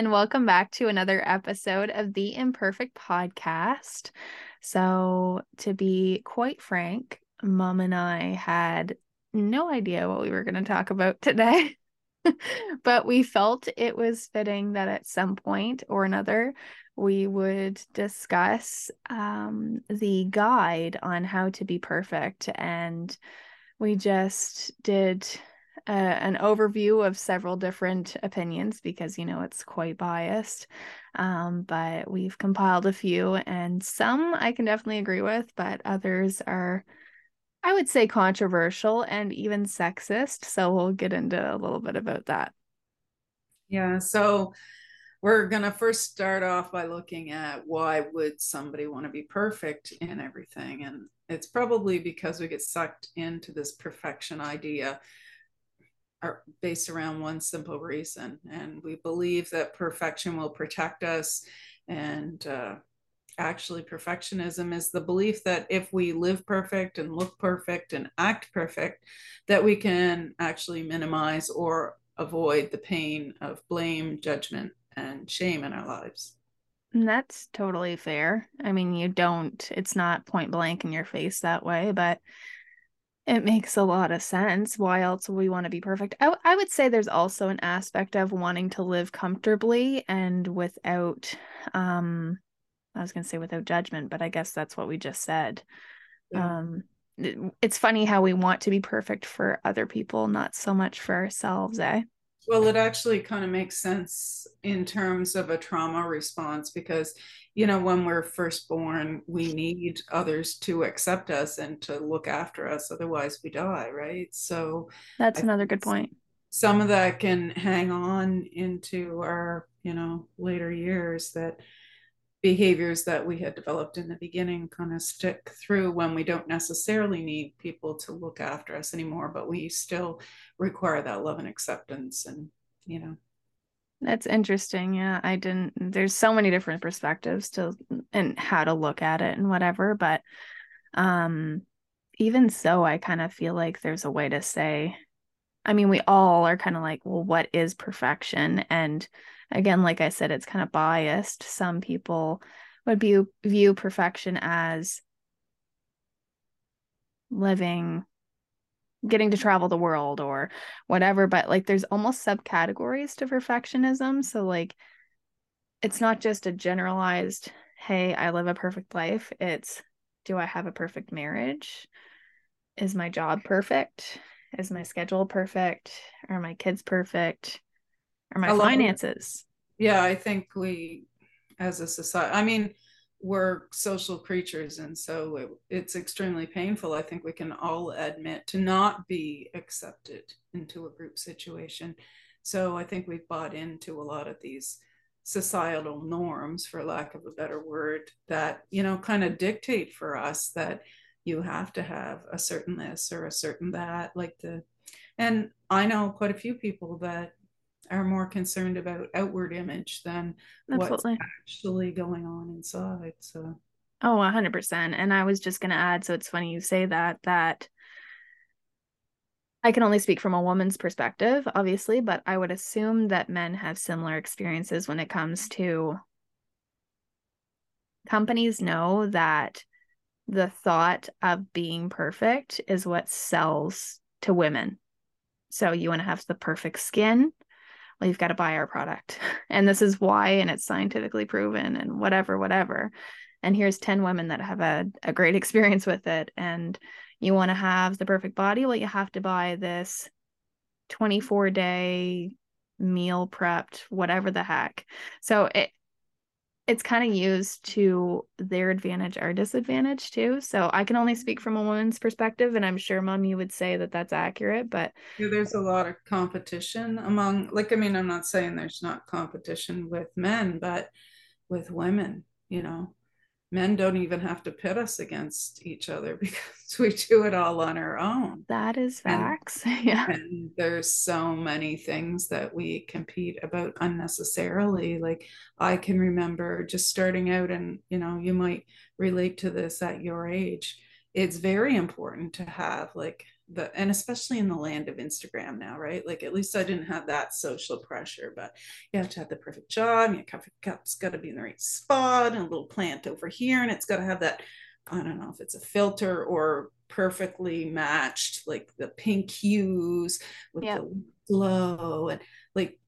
And welcome back to another episode of the Imperfect Podcast. So, to be quite frank, Mom and I had no idea what we were going to talk about today, but we felt it was fitting that at some point or another we would discuss um, the guide on how to be perfect. And we just did an overview of several different opinions because you know it's quite biased um, but we've compiled a few and some i can definitely agree with but others are i would say controversial and even sexist so we'll get into a little bit about that. Yeah so we're going to first start off by looking at why would somebody want to be perfect in everything and it's probably because we get sucked into this perfection idea are based around one simple reason. And we believe that perfection will protect us. And uh, actually, perfectionism is the belief that if we live perfect and look perfect and act perfect, that we can actually minimize or avoid the pain of blame, judgment, and shame in our lives. And that's totally fair. I mean, you don't, it's not point blank in your face that way, but it makes a lot of sense. Why else would we want to be perfect? I, I would say there's also an aspect of wanting to live comfortably and without, um, I was going to say without judgment, but I guess that's what we just said. Yeah. Um, it, it's funny how we want to be perfect for other people, not so much for ourselves, eh? Well, it actually kind of makes sense in terms of a trauma response because, you know, when we're first born, we need others to accept us and to look after us. Otherwise, we die, right? So that's I another good point. Some of that can hang on into our, you know, later years that behaviors that we had developed in the beginning kind of stick through when we don't necessarily need people to look after us anymore, but we still require that love and acceptance and, you know. That's interesting. Yeah, I didn't there's so many different perspectives to and how to look at it and whatever, but um even so I kind of feel like there's a way to say I mean, we all are kind of like, well, what is perfection? And again, like I said, it's kind of biased. Some people would view view perfection as living getting to travel the world or whatever but like there's almost subcategories to perfectionism so like it's not just a generalized hey i live a perfect life it's do i have a perfect marriage is my job perfect is my schedule perfect are my kids perfect Are my finances. Yeah, I think we, as a society, I mean, we're social creatures, and so it, it's extremely painful. I think we can all admit to not be accepted into a group situation. So I think we've bought into a lot of these societal norms, for lack of a better word, that, you know, kind of dictate for us that you have to have a certain this or a certain that, like the, and I know quite a few people that are more concerned about outward image than Absolutely. what's actually going on inside. So, oh, 100%. And I was just going to add so it's funny you say that, that I can only speak from a woman's perspective, obviously, but I would assume that men have similar experiences when it comes to companies know that the thought of being perfect is what sells to women. So you want to have the perfect skin, well, you've got to buy our product. And this is why, and it's scientifically proven, and whatever, whatever. And here's 10 women that have had a great experience with it. And you want to have the perfect body, well, you have to buy this 24 day meal prepped, whatever the heck. So it, it's kind of used to their advantage or disadvantage too. So I can only speak from a woman's perspective, and I'm sure, mom, you would say that that's accurate. But yeah, there's a lot of competition among, like, I mean, I'm not saying there's not competition with men, but with women, you know men don't even have to pit us against each other because we do it all on our own. That is facts. And, yeah. And there's so many things that we compete about unnecessarily. Like I can remember just starting out, and you know, you might relate to this at your age. It's very important to have like the and especially in the land of Instagram now, right? Like at least I didn't have that social pressure, but you have to have the perfect job, your coffee cup's got to be in the right spot, and a little plant over here, and it's got to have that. I don't know if it's a filter or perfectly matched, like the pink hues with yep. the glow, and like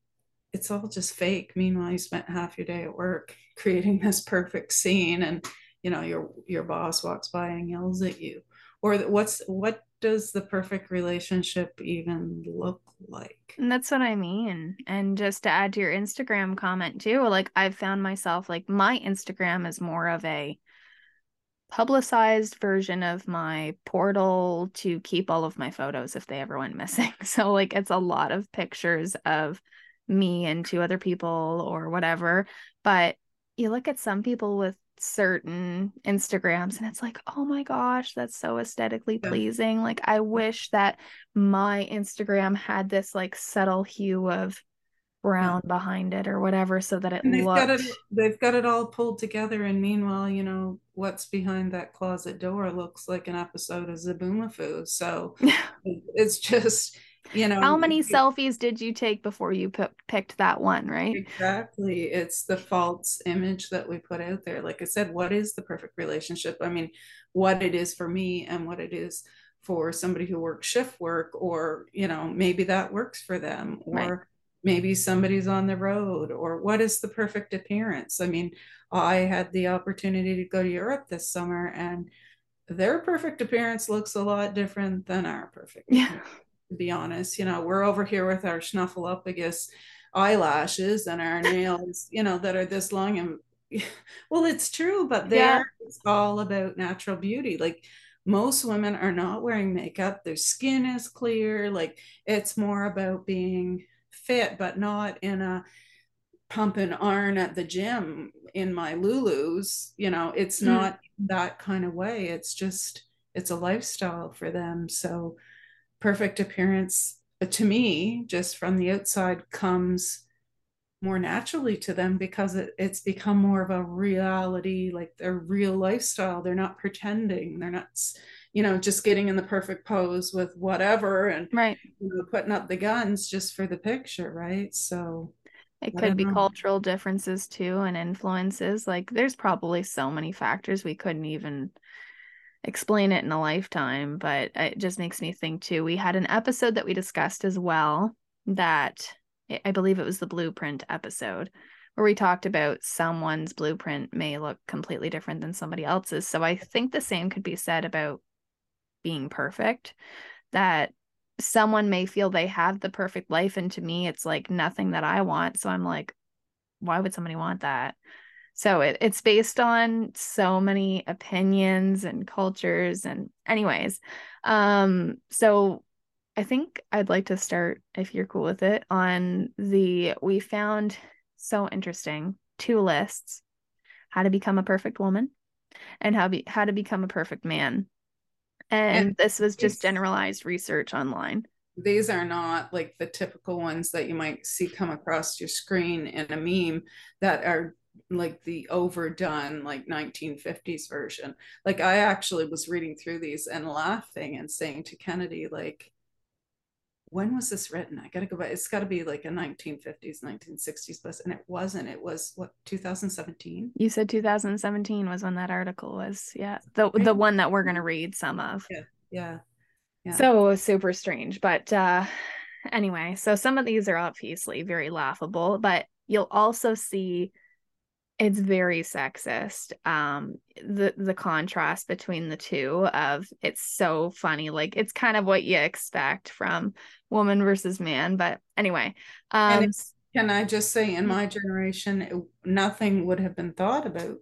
it's all just fake. Meanwhile, you spent half your day at work creating this perfect scene, and you know your your boss walks by and yells at you or what's what does the perfect relationship even look like? And that's what I mean. And just to add to your Instagram comment too, like I've found myself like my Instagram is more of a publicized version of my portal to keep all of my photos if they ever went missing. So like it's a lot of pictures of me and two other people or whatever. But you look at some people with certain Instagrams and it's like, oh my gosh, that's so aesthetically yeah. pleasing. Like I wish that my Instagram had this like subtle hue of brown yeah. behind it or whatever so that it they've looked got it they've got it all pulled together and meanwhile, you know, what's behind that closet door looks like an episode of Zoboomafoo. So it's just you know how many selfies did you take before you p- picked that one right? Exactly it's the false image that we put out there. Like i said what is the perfect relationship? I mean what it is for me and what it is for somebody who works shift work or you know maybe that works for them or right. maybe somebody's on the road or what is the perfect appearance? I mean i had the opportunity to go to europe this summer and their perfect appearance looks a lot different than our perfect yeah. appearance to be honest. You know, we're over here with our snuffleupagus eyelashes and our nails, you know, that are this long. And well, it's true, but there yeah. it's all about natural beauty. Like most women are not wearing makeup, their skin is clear. Like it's more about being fit, but not in a pump and iron at the gym in my Lulus. You know, it's mm. not that kind of way. It's just, it's a lifestyle for them. So, perfect appearance to me just from the outside comes more naturally to them because it, it's become more of a reality like their real lifestyle. They're not pretending. They're not you know just getting in the perfect pose with whatever and right. you know, putting up the guns just for the picture right? So it could be know. cultural differences too and influences. Like there's probably so many factors we couldn't even explain it in a lifetime, but it just makes me think too. We had an episode that we discussed as well that I believe it was the blueprint episode where we talked about someone's blueprint may look completely different than somebody else's. So I think the same could be said about being perfect that someone may feel they have the perfect life and to me it's like nothing that I want. So I'm like why would somebody want that? So it, it's based on so many opinions and cultures and anyways. Um so I think I'd like to start if you're cool with it on the we found so interesting two lists how to become a perfect woman and how be how to become a perfect man. And, and this was just generalized research online these are not like the typical ones that you might see come across your screen in a meme that are like the overdone like 1950s version. Like i actually was reading through these and laughing and saying to kennedy like when was this written? I gotta go back it's got to be like a 1950s 1960s bus and it wasn't. It was what 2017 you said 2017 was when that article was yeah. The right. the one that we're gonna read some of. Yeah yeah yeah. So super strange but uh anyway so some of these are obviously very laughable but you'll also see it's very sexist um the the contrast between the two of it's so funny like it's kind of what you expect from woman versus man but anyway um can i just say in my generation it, nothing would have been thought about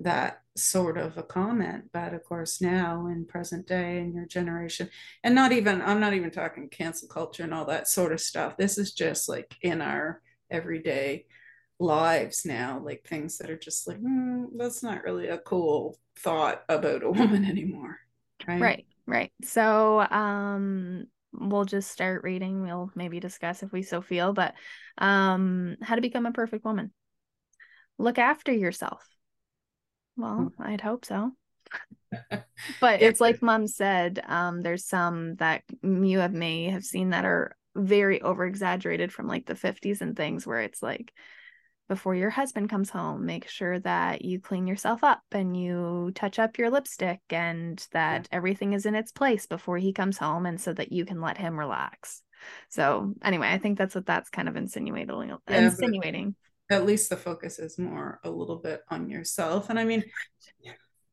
that sort of a comment but of course now in present day in your generation and not even i'm not even talking cancel culture and all that sort of stuff this is just like in our everyday lives now, like things that are just like, mm, that's not really a cool thought about a woman anymore. Right. Right. Right. So, um, we'll just start reading. We'll maybe discuss if we so feel, but um, how to become a perfect woman. Look after yourself. Well, mm-hmm. I'd hope so. but it's like mom said, um, there's some that you have may have seen that are very over exaggerated from like the 50s and things where it's like before your husband comes home make sure that you clean yourself up and you touch up your lipstick and that yeah. everything is in its place before he comes home and so that you can let him relax. So anyway i think that's what that's kind of insinuating yeah, insinuating. at least the focus is more a little bit on yourself. And i mean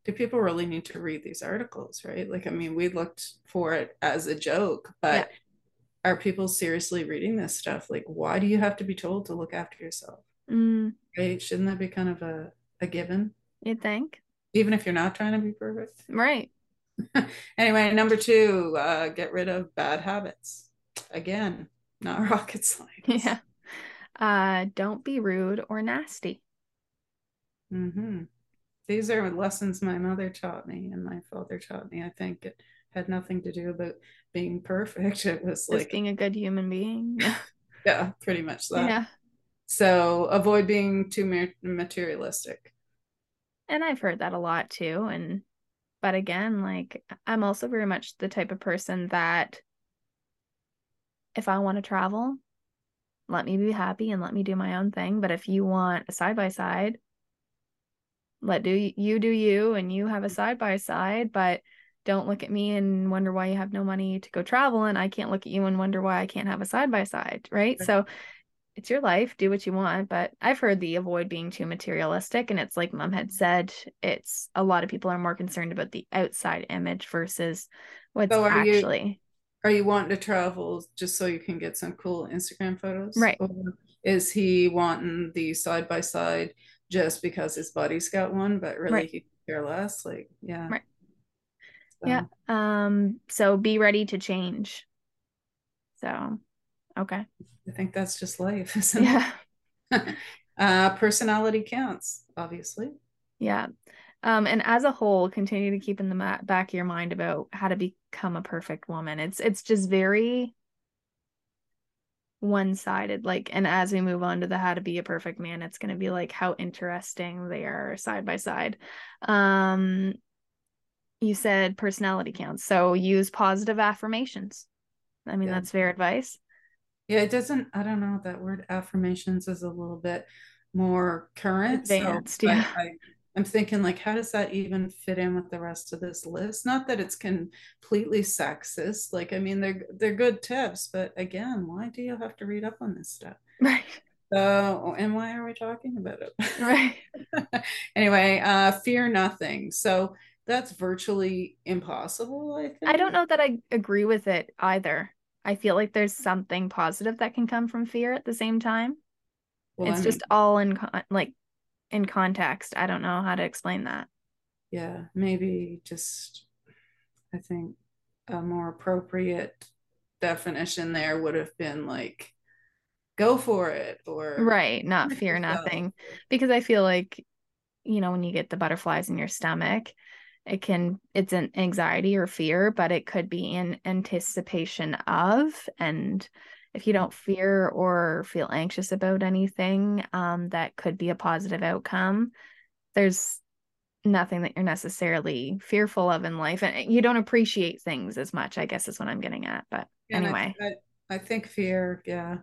do people really need to read these articles right? Like i mean we looked for it as a joke but yeah. are people seriously reading this stuff? Like why do you have to be told to look after yourself Mm. Right? Shouldn't that be kind of a, a given? You'd think. Even if you're not trying to be perfect. Right. anyway, number two, uh, get rid of bad habits. Again, not rocket science. Yeah. Uh, don't be rude or nasty. Mm-hmm. These are lessons my mother taught me and my father taught me. I think it had nothing to do about being perfect. It was Just like being a good human being. yeah, pretty much that. Yeah. So avoid being too materialistic. And I've heard that a lot too. And, but again, like I'm also very much the type of person that if I want to travel, let me be happy and let me do my own thing. But if you want a side by side, let do you do you and you have a side by side, but don't look at me and wonder why you have no money to go travel and I can't look at you and wonder why I can't have a side by side, right? So it's your life, do what you want. But I've heard the avoid being too materialistic. And it's like mom had said, it's a lot of people are more concerned about the outside image versus what's so are actually. You, are you wanting to travel just so you can get some cool Instagram photos? Right. Or is he wanting the side by side just because his buddy's got one, but really right. he care less? Like, yeah. Right. So. Yeah. Um, so be ready to change. So okay. I think that's just life, yeah. uh, personality counts, obviously. Yeah. Um, and as a whole, continue to keep in the ma- back of your mind about how to become a perfect woman. It's it's just very one-sided. Like, and as we move on to the how to be a perfect man, it's going to be like how interesting they are side by side. Um, you said personality counts, so use positive affirmations. I mean, yeah. that's fair advice. Yeah, it doesn't, I don't know, that word affirmations is a little bit more current. Advanced, so yeah. I, am thinking like, how does that even fit in with the rest of this list? Not that it's completely sexist. Like, I mean, they're they're good tips, but again, why do you have to read up on this stuff? Right. So, and why are we talking about it? Right. anyway, uh, fear nothing. So that's virtually impossible. I think. I don't know that I agree with it either. I feel like there's something positive that can come from fear at the same time. Well, it's I mean, just all in con- like in context. I don't know how to explain that. Yeah, maybe just I think a more appropriate definition there would have been like go for it or right, not fear nothing because I feel like you know when you get the butterflies in your stomach it can it's an anxiety or fear but it could be in anticipation of and if you don't fear or feel anxious about anything um, that could be a positive outcome. There's nothing that you're necessarily fearful of in life and you don't appreciate things as much i guess is what i'm getting at but anyway I, I, I think fear yeah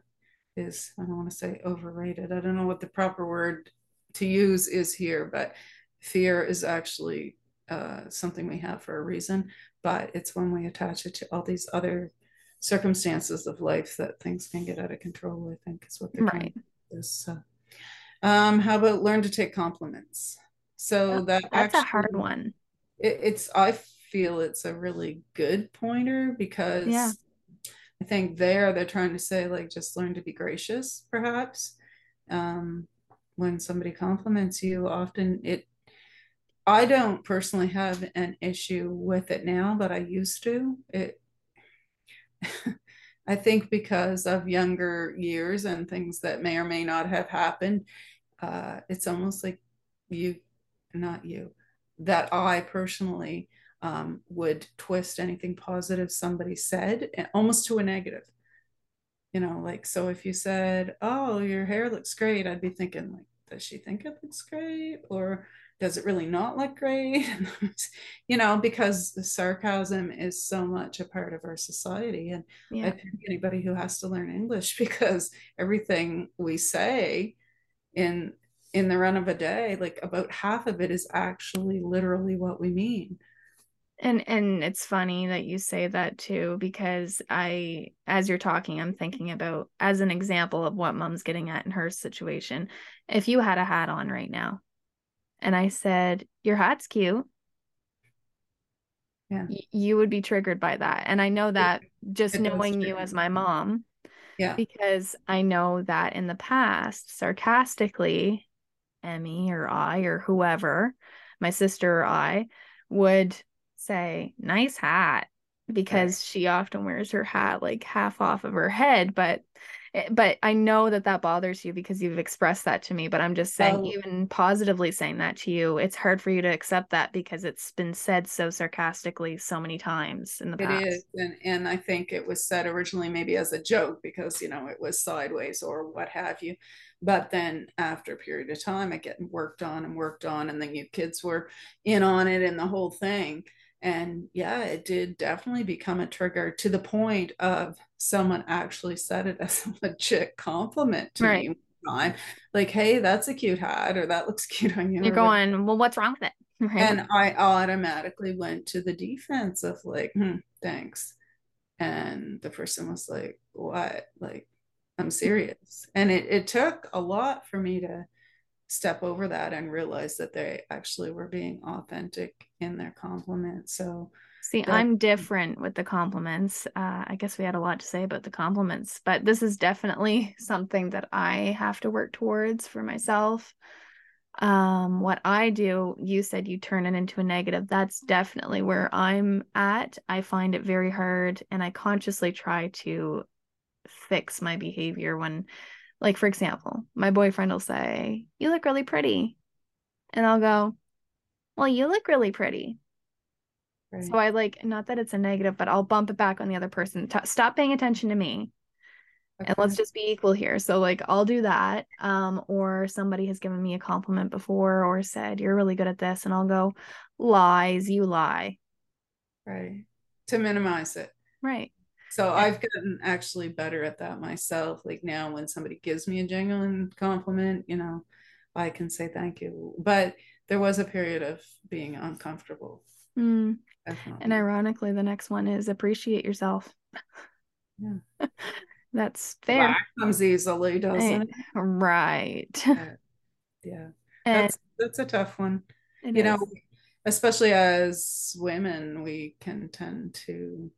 is i don't want to say overrated i don't know what the proper word to use is here but fear is actually uh, something we have for a reason, but it's when we attach it to all these other circumstances of life that things can get out of control. I think is what they're right. Is so. Um, how about learn to take compliments? So that that's actually, a hard one. It, it's I feel it's a really good pointer because yeah. I think there they're trying to say like just learn to be gracious, perhaps. Um, when somebody compliments you, often it I don't personally have an issue with it now, but I used to. It I think because of younger years and things that may or may not have happened, uh, it's almost like you, not you, that I personally um, would twist anything positive somebody said almost to a negative. You know, like, so if you said, Oh, your hair looks great, I'd be thinking, like, does she think it looks great? Or does it really not look great? you know, because the sarcasm is so much a part of our society. And yeah. I think anybody who has to learn English because everything we say in in the run of a day, like about half of it is actually literally what we mean. And and it's funny that you say that too, because I as you're talking, I'm thinking about as an example of what mom's getting at in her situation. If you had a hat on right now, and I said, Your hat's cute. Yeah. Y- you would be triggered by that. And I know that just it knowing you as my mom. Yeah. Because I know that in the past, sarcastically, Emmy or I or whoever, my sister or I, would say, Nice hat. Because right. she often wears her hat like half off of her head. But Eh, but I know that that bothers you because you've expressed that to me. But I'm just saying, oh. even positively saying that to you, it's hard for you to accept that because it's been said so sarcastically so many times in the past. It is, and and I think it was said originally maybe as a joke because you know it was sideways or what have you. But then after a period of time, it getting worked on and worked on, and then you kids were in on it and the whole thing and yeah it did definitely become a trigger to the point of someone actually said it as a legit compliment to right. me time like hey that's a cute hat or that looks cute on you you're going well what's wrong with it? Right. and i automatically went to the defense of like hmm, thanks. And the person was like what? Like i'm serious. And it, it took a lot for me to step over that and realize that they actually were being authentic in their compliments. So, see, that- I'm different with the compliments. Uh, I guess we had a lot to say about the compliments, but this is definitely something that I have to work towards for myself. Um, what I do, you said you turn it into a negative. That's definitely where I'm at. I find it very hard, and I consciously try to fix my behavior when like, for example, my boyfriend will say, You look really pretty. And I'll go, Well, you look really pretty. Right. So I like, not that it's a negative, but I'll bump it back on the other person. T- stop paying attention to me. Okay. And let's just be equal here. So like I'll do that. Um, or somebody has given me a compliment before or said, You're really good at this. And I'll go, Lies, you lie. Right. To minimize it. Right. So I've gotten actually better at that myself. Like now, when somebody gives me a genuine compliment, you know, I can say thank you. But there was a period of being uncomfortable. Mm. And ironically, the next one is appreciate yourself. Yeah. That's fair. That comes easily, doesn't it? Right. Yeah. yeah. That's that's a tough one. You is. know, especially as women, we can tend to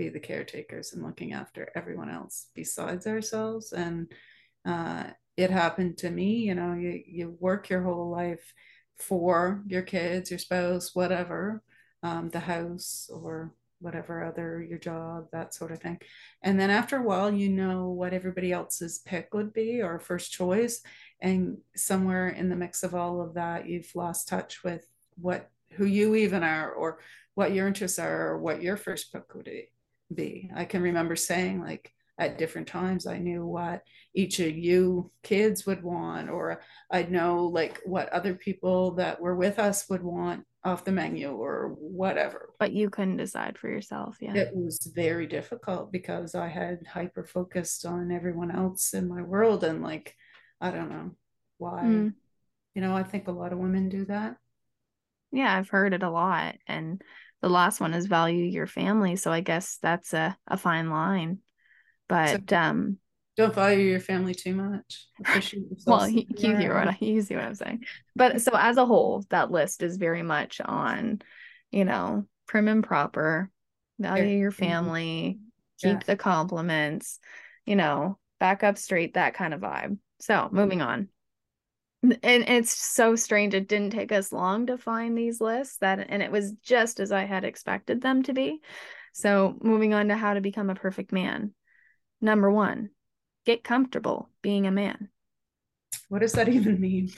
be the caretakers and looking after everyone else besides ourselves. And uh, it happened to me you know you, you work your whole life for your kids your spouse whatever um, the house or whatever other your job that sort of thing. And then after a while you know what everybody else's pick would be or first choice. And somewhere in the mix of all of that you've lost touch with what who you even are or what your interests are or what your first pick would be be. I can remember saying like at different times I knew what each of you kids would want, or I'd know like what other people that were with us would want off the menu or whatever. But you couldn't decide for yourself. Yeah. It was very difficult because I had hyper focused on everyone else in my world and like, I don't know why. Mm. You know, I think a lot of women do that. Yeah, I've heard it a lot. And the last one is value your family so i guess that's a, a fine line. But so um don't value your family too much. Well you, you hear what I, you see what i'm saying. But so as a whole that list is very much on you know prim and proper. Value your family keep yeah. the compliments you know back up straight that kind of vibe. So moving on and it's so strange it didn't take us long to find these lists that and it was just as i had expected them to be So, moving on to how to become a perfect man. Number one, get comfortable being a man. What does that even mean?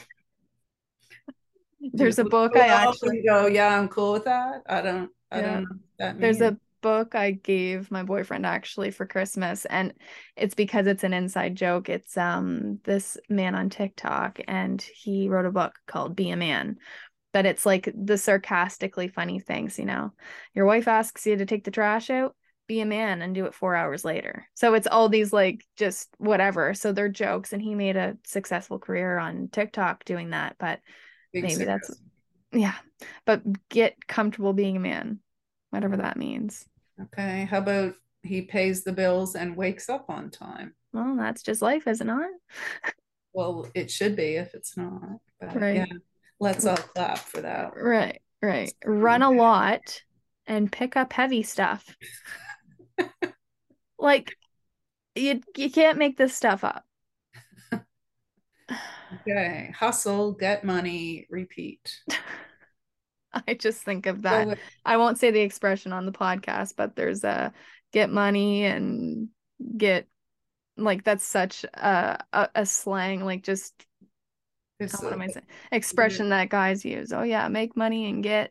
There's a book I actually go, yeah, I'm cool with that. I don't, I yeah. don't know that There's a book I gave my boyfriend actually for Christmas and it's because it's an inside joke. It's um this man on TikTok and he wrote a book called Be a Man. But it's like the sarcastically funny things, you know. Your wife asks you to take the trash out, be a man and do it 4 hours later. So it's all these like just whatever. So they're jokes and he made a successful career on TikTok doing that, but Big maybe that's yeah. But get comfortable being a man, whatever that means. Okay. How about he pays the bills and wakes up on time? Well, that's just life, is it not? well, it should be if it's not. But right. yeah, let's all clap for that. Right, right. Run a lot and pick up heavy stuff. like you you can't make this stuff up. okay. Hustle, get money, repeat. I just think of that. So, I won't say the expression on the podcast, but there's a get money and get like that's such a a, a slang, like just what am I saying? Expression that guys use. Oh yeah, make money and get.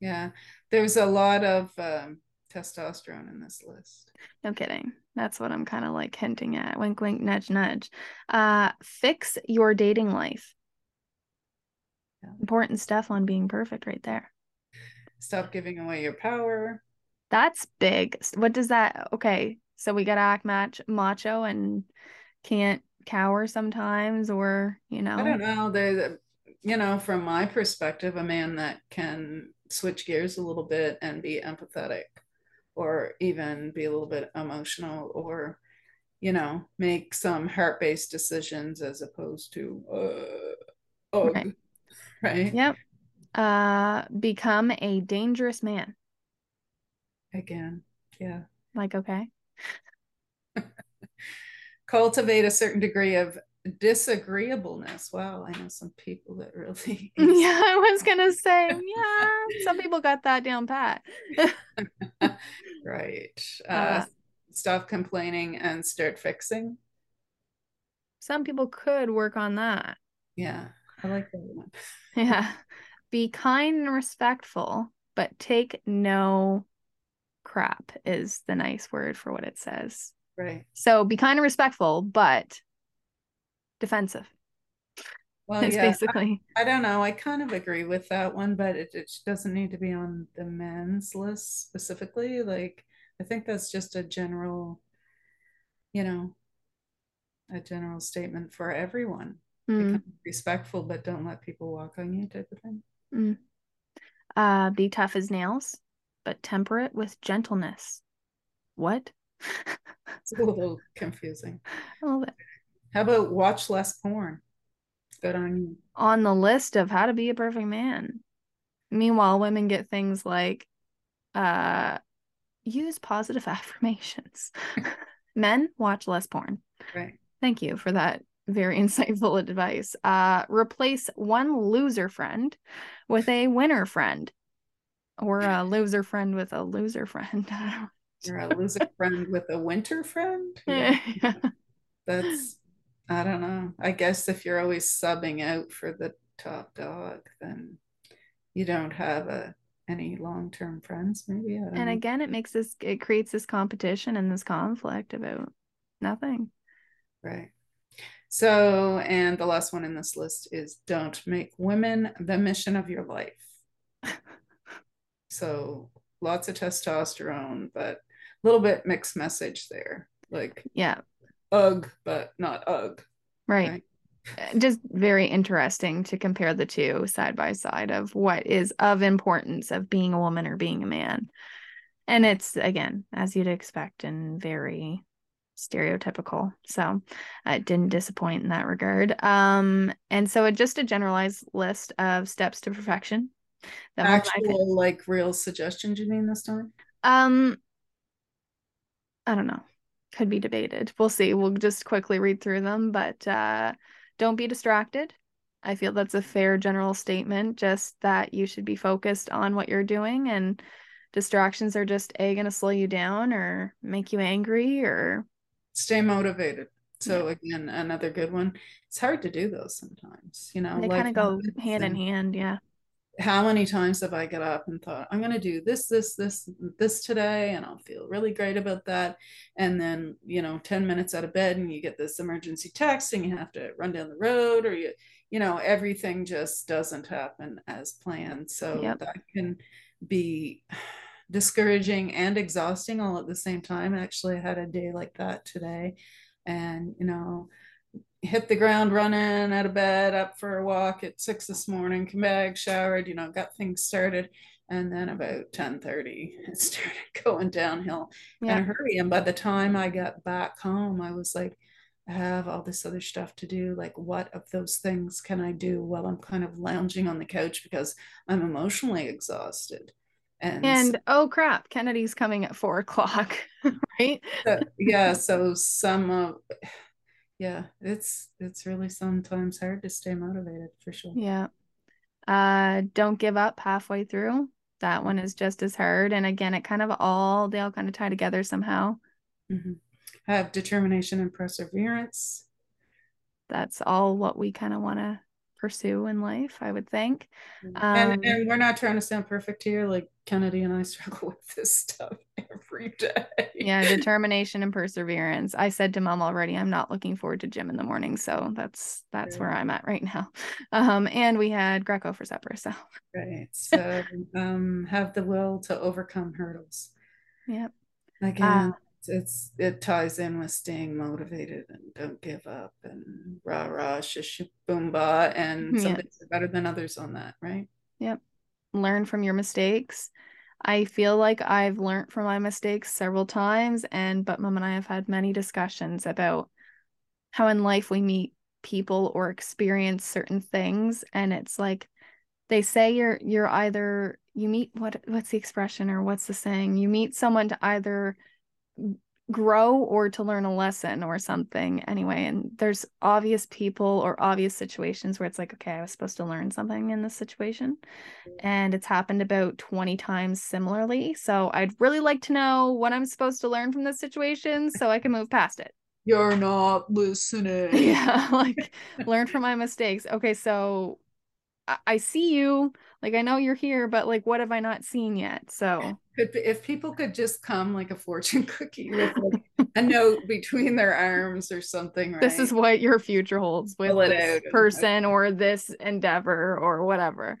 Yeah, there's a lot of um, testosterone in this list. No kidding. That's what I'm kind of like hinting at. Wink, wink, nudge, nudge. Uh, fix your dating life. Yeah. Important stuff on being perfect right there. Stop giving away your power. That's big. What does that okay? So we gotta act match macho and can't cower sometimes or you know I don't know. They you know, from my perspective, a man that can switch gears a little bit and be empathetic or even be a little bit emotional or you know make some heart-based decisions as opposed to uh, oh, right right? Yep. Uh become a dangerous man. Again. Yeah. Like okay. Cultivate a certain degree of disagreeableness. Wow, I know some people that really Yeah, I was gonna say, yeah, some people got that down pat. right. Uh, uh, stop complaining and start fixing. Some people could work on that. Yeah. I like that one. Yeah. Be kind and respectful, but take no crap is the nice word for what it says. Right. So be kind and respectful, but defensive. Well, it's yeah, basically. I, I, don't know. I kind of agree with that one, but it, it doesn't need to be on the men's list specifically. Like, I think that's just a general, you know, a general statement for everyone mm. respectful but don't let people walk on you type of thing. Mm. uh be tough as nails but temperate with gentleness. What? It's a little confusing. A little bit. how about watch less porn? Good on you. On the list of how to be a perfect man. Meanwhile women get things like uh use positive affirmations. Men watch less porn. Right. Thank you for that very insightful advice. Uh, replace one loser friend with a winner friend, or a loser friend with a loser friend. You're a loser friend with a winter friend. Yeah. That's I don't know. I guess if you're always subbing out for the top dog, then you don't have a any long-term friends maybe and know. again it makes this it creates this competition and this conflict about nothing right so, and the last one in this list is don't make women the mission of your life. so, lots of testosterone, but a little bit mixed message there. Like, yeah, ugh, but not ugh. Right. right. Uh, just very interesting to compare the two side by side of what is of importance of being a woman or being a man. And it's again, as you'd expect, and very stereotypical. So it didn't disappoint in that regard. Um, and so it just a generalized list of steps to perfection. That Actual like real suggestions you mean this time? Um I don't know. Could be debated. We'll see. We'll just quickly read through them, but uh don't be distracted. I feel that's a fair general statement, just that you should be focused on what you're doing and distractions are just a going to slow you down or make you angry or stay motivated. So again, another good one. It's hard to do those sometimes, you know. They kind of go hand in hand, yeah. How many times have I got up and thought, I'm going to do this, this, this, this today, and I'll feel really great about that. And then, you know, 10 minutes out of bed and you get this emergency text and you have to run down the road or you, you know, everything just doesn't happen as planned. So yep. that can be discouraging and exhausting all at the same time. Actually, I had a day like that today and, you know, hit the ground running out of bed, up for a walk at six this morning, come back, showered, you know, got things started. And then about 10 30, it started going downhill yeah. in a hurry. And by the time I got back home, I was like, I have all this other stuff to do. Like, what of those things can I do while I'm kind of lounging on the couch because I'm emotionally exhausted? And, and oh crap, Kennedy's coming at four o'clock, right? So, yeah. So some of, yeah, it's it's really sometimes hard to stay motivated for sure. Yeah. Uh, don't give up halfway through. That one is just as hard. And again, it kind of all they all kind of tie together somehow. Mm-hmm. Have determination and perseverance. That's all what we kind of want to pursue in life, I would think. Um, and, and we're not trying to sound perfect here. Like Kennedy and I struggle with this stuff every day. Yeah, determination and perseverance. I said to mom already, I'm not looking forward to gym in the morning. So that's that's yeah. where I'm at right now. Um, and we had Greco for supper. So right. So um have the will to overcome hurdles. Yep. Again, uh, it's it ties in with staying motivated and don't give up and rah rah shish boomba and mm-hmm, some things are better than others on that right? Yep. Learn from your mistakes. I feel like i've learned from my mistakes several times and but mom and i have had many discussions about how in life we meet people or experience certain things and it's like they say you're you're either you meet what what's the expression or what's the saying? You meet someone to either grow or to learn a lesson or something anyway. And there's obvious people or obvious situations where it's like okay i was supposed to learn something in this situation. Mm-hmm. And it's happened about 20 times similarly. So i'd really like to know what i'm supposed to learn from this situation so i can move past it. You're not listening yeah like learn from my mistakes. Okay so I, I see you like i know you're here but like what have i not seen yet? So could if people could just come like a fortune cookie with like a note between their arms or something right? this is what your future holds with this person or this endeavor or whatever.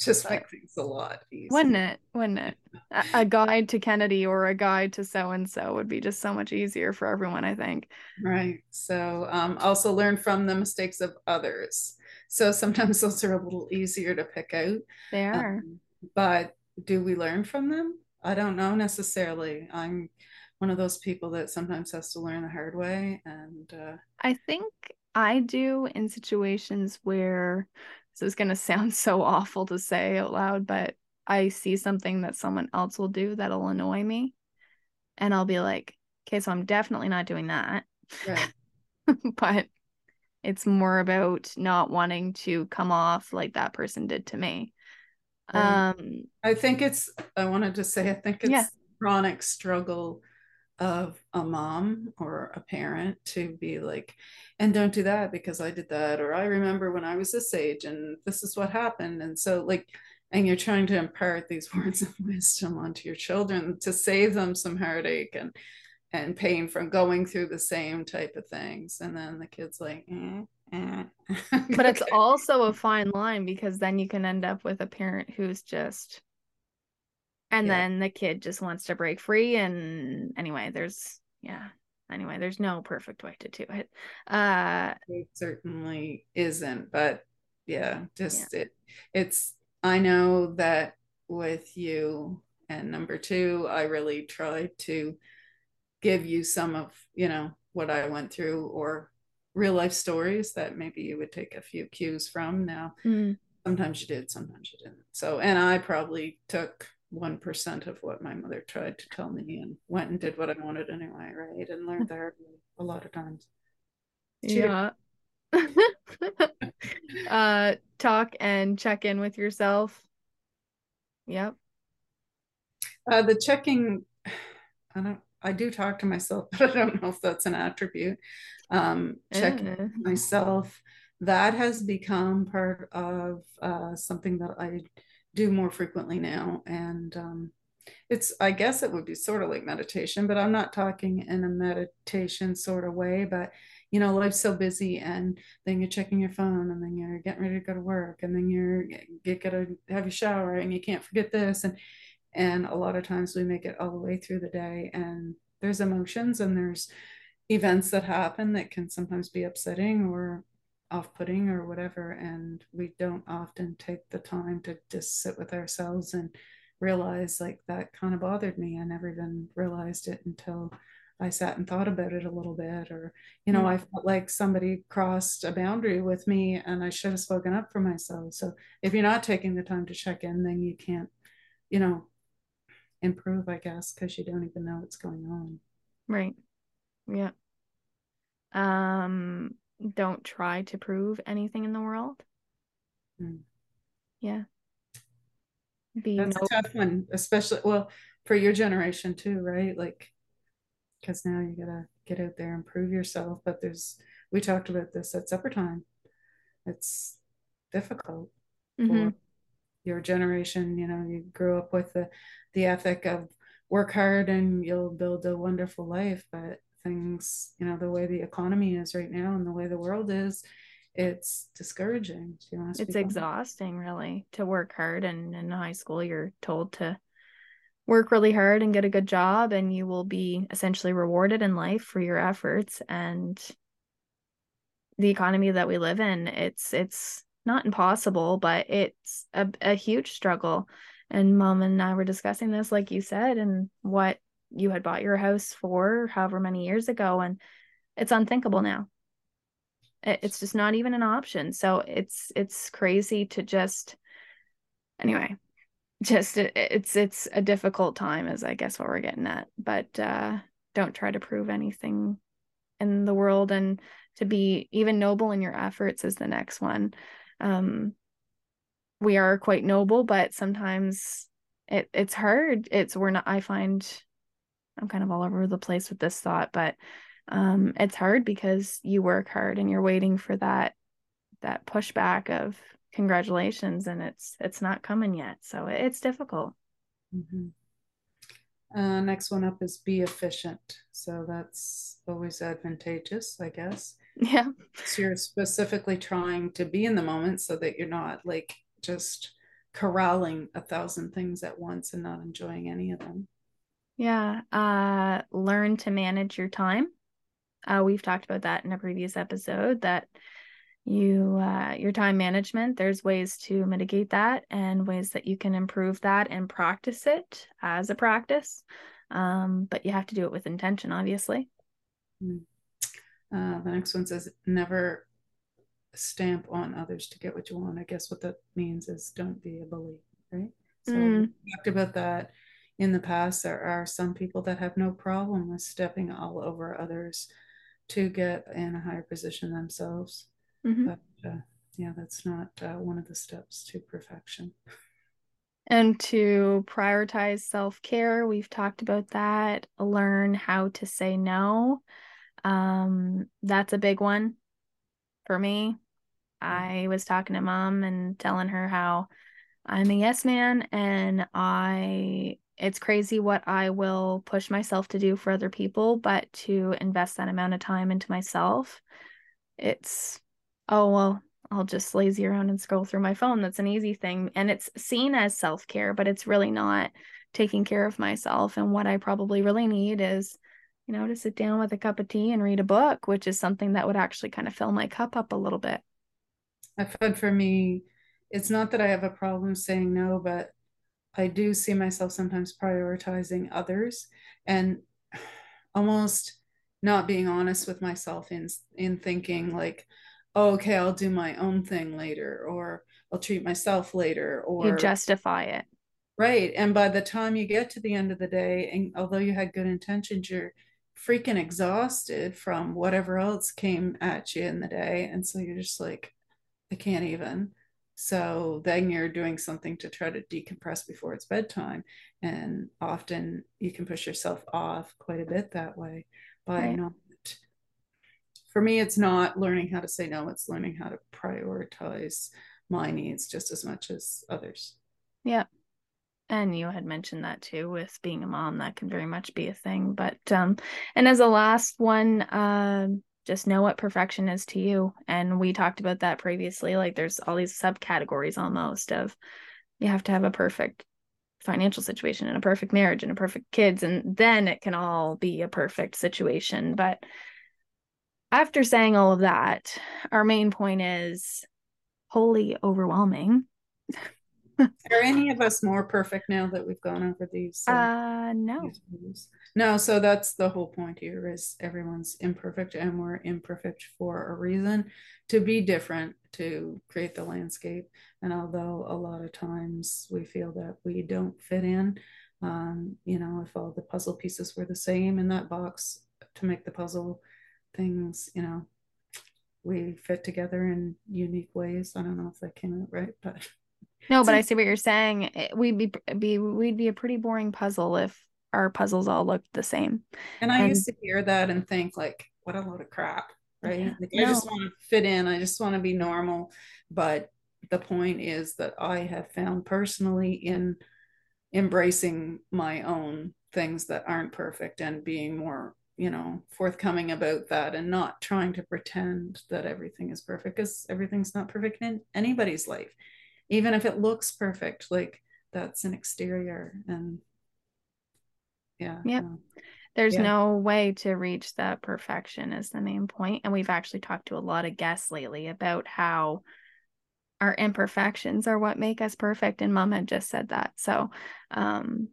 Just make things a lot easier. Wouldn't it? Wouldn't it? A, a guide to kennedy or a guide to so and so would be just so much easier for everyone i think. Right. So um, also learn from the mistakes of others so sometimes those are a little easier to pick out they are um, but do we learn from them I don't know necessarily. I'm one of those people that sometimes has to learn the hard way. And uh, I think I do in situations where this is going to sound so awful to say out loud, but I see something that someone else will do that'll annoy me. And I'll be like, okay, so I'm definitely not doing that. Right. but it's more about not wanting to come off like that person did to me. Um, I think it's, I wanted to say, I think it's yeah. chronic struggle of a mom or a parent to be like, and don't do that because I did that, or I remember when I was this age and this is what happened. And so, like, and you're trying to impart these words of wisdom onto your children to save them some heartache and and pain from going through the same type of things. And then the kid's like, eh, but it's also a fine line because then you can end up with a parent who's just and yeah. then the kid just wants to break free and anyway there's yeah anyway there's no perfect way to do it uh it certainly isn't but yeah just yeah. it it's i know that with you and number two i really tried to give you some of you know what i went through or real life stories that maybe you would take a few cues from. Now mm. sometimes you did sometimes you didn't. So and i probably took 1% of what my mother tried to tell me and went and did what i wanted anyway right? And learned there a lot of times. Yeah. Uh talk and check in with yourself. Yep. Uh, the checking, I don't. I do talk to myself, but I don't know if that's an attribute. Um, checking Eh. myself that has become part of uh, something that I do more frequently now, and um, it's I guess it would be sort of like meditation, but I'm not talking in a meditation sort of way, but you know, life's so busy and then you're checking your phone and then you're getting ready to go to work and then you're get gotta have your shower and you can't forget this and and a lot of times we make it all the way through the day and there's emotions and there's events that happen that can sometimes be upsetting or off-putting or whatever and we don't often take the time to just sit with ourselves and realize like that kind of bothered me. I never even realized it until i sat and thought about it a little bit or you know mm. i felt like somebody crossed a boundary with me and i should have spoken up for myself. So if you're not taking the time to check in then you can't you know improve i guess because you don't even know what's going on Right. Yeah. Um, don't try to prove anything in the world. Mm. Yeah. Be That's no a tough one, especially well for your generation too, right? Like, because now you gotta get out there and prove yourself. But there's we talked about this at supper time. It's difficult Mhm. for your generation. You know, you grew up with the the ethic of work hard and you'll build a wonderful life, but things, you know, the way the economy is right now and the way the world is, it's discouraging. Do you want to It's speak on that? exhausting really to work hard and in high school you're told to work really hard and get a good job and you will be essentially rewarded in life for your efforts and the economy that we live in it's it's not impossible but it's a, a huge struggle. And mom and I were discussing this like you said and what you had bought your house for however many years ago and it's unthinkable now. It- it's just not even an option. So it's it's crazy to just anyway just it, it's it's a difficult time is i guess what we're getting at. But uh don't try to prove anything in the world and to be even noble in your efforts is the next one um we are quite noble but sometimes it it's hard it's we're not i find i'm kind of all over the place with this thought but um it's hard because you work hard and you're waiting for that that pushback of congratulations and it's it's not coming yet so it's difficult Mhm. Uh, next one up is be efficient. So that's always advantageous, I guess. Yeah So you're specifically trying to be in the moment so that you're not like just corralling a thousand things at once and not enjoying any of them. Yeah, uh, learn to manage your time. Uh, we've talked about that in a previous episode that you uh, your time management, there's ways to mitigate that and ways that you can improve that and practice it as a practice. Um, but you have to do it with intention, obviously. Uh, the next one says never stamp on others to get what you want. I guess what that means is don't be a bully, right? So Mm. we talked about that in the past. There are some people that have no problem with stepping all over others to get in a higher position themselves. Mhm. But uh, yeah, that's not uh, one of the steps to perfection. And to prioritize self care, we've talked about that. Learn how to say no. Um, that's a big one for me. I was talking to mom and telling her how I'm a yes man and I it's crazy what I will push myself to do for other people, but to invest that amount of time into myself, it's oh well, I'll just lazy around and scroll through my phone. That's an easy thing. And it's seen as self-care, but it's really not taking care of myself. And what I probably really need is, you know, to sit down with a cup of tea and read a book, which is something that would actually kind of fill my cup up a little bit. I find for me, it's not that I have a problem saying no, but I do see myself sometimes prioritizing others and almost not being honest with myself in in thinking like, oh, okay, I'll do my own thing later, or I'll treat myself later, or You justify it. Right. And by the time you get to the end of the day, and although you had good intentions, you're freaking exhausted from whatever else came at you in the day. And so you're just like, I can't even. So then you're doing something to try to decompress before it's bedtime. and often you can push yourself off quite a bit that way by Right. not for me it's not learning how to say no it's learning how to prioritize my needs just as much as others Yeah. And you had mentioned that too with being a mom, that can very much be a thing. But um and as a last one, um just know what perfection is to you. And we talked about that previously. Like there's all these subcategories almost of you have to have a perfect financial situation and a perfect marriage and a perfect kids, and then it can all be a perfect situation. But after saying all of that, our main point is wholly overwhelming. are any of us more perfect now that we've gone over these uh, Uh no. these no so that's the whole point here is everyone's imperfect and we're imperfect for a reason to be different to create the landscape. And although a lot of times we feel that we don't fit in um, you know if all the puzzle pieces were the same in that box to make the puzzle things you know we fit together in unique ways. I don't know if that came out right but No, but So- I see what you're saying. It- We'd be be we'd be a pretty boring puzzle if our puzzles all looked the same. And I And- used to hear that and think like, what a load of crap, right? Yeah. Like I just want to fit in. I just want to be normal. But the point is that I have found personally in embracing my own things that aren't perfect and being more, you know, forthcoming about that and not trying to pretend that everything is perfect because everything's not perfect in anybody's life. Even if it looks perfect, like that's an exterior and yeah. No. There's Yeah. no way to reach that perfection is the main point. And we've actually talked to a lot of guests lately about how our imperfections are what make us perfect. And mom had just said that. So um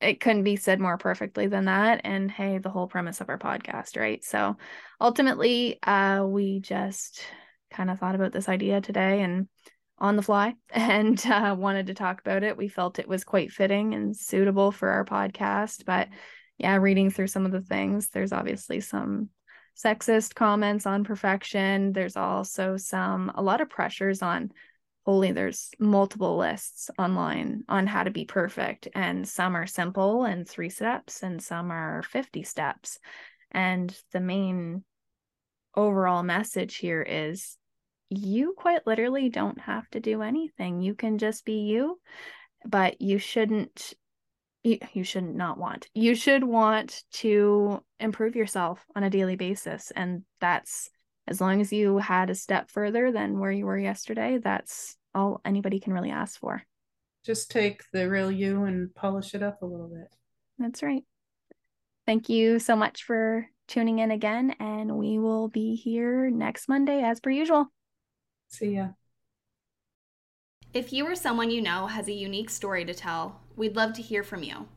it couldn't be said more perfectly than that. And hey, the whole premise of our podcast, right? So ultimately, uh, we just kind of thought about this idea today and on the fly and uh, wanted to talk about it. We felt it was quite fitting and suitable for our podcast. But yeah, reading through some of the things, there's obviously some sexist comments on perfection. There's also some, a lot of pressures on holy there's multiple lists online on how to be perfect and some are simple and three steps and some are 50 steps and the main overall message here is you quite literally don't have to do anything you can just be you but you shouldn't you, you should not want you should want to improve yourself on a daily basis and that's as long as you had a step further than where you were yesterday, that's all anybody can really ask for. just take the real you and polish it up a little bit. That's right. Thank you so much for tuning in again, and we will be here next Monday as per usual. See ya. If you or someone you know has a unique story to tell, we'd love to hear from you.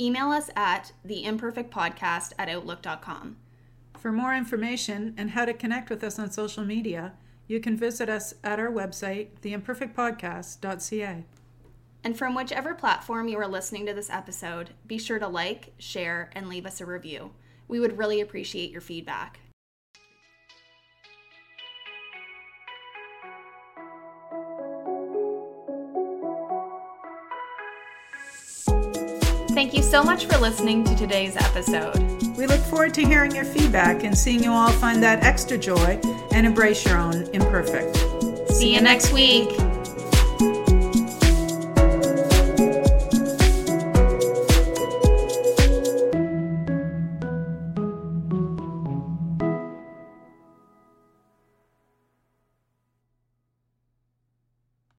Email us at theimperfectpodcast at outlook.com. For more information and how to connect with us on social media, you can visit us at our website, theimperfectpodcast.ca. And from whichever platform you are listening to this episode, be sure to like, share, and leave us a review. We would really appreciate your feedback. Thank you so much for listening to today's episode. We look forward to hearing your feedback and seeing you all find that extra joy and embrace your own imperfect. See you next week.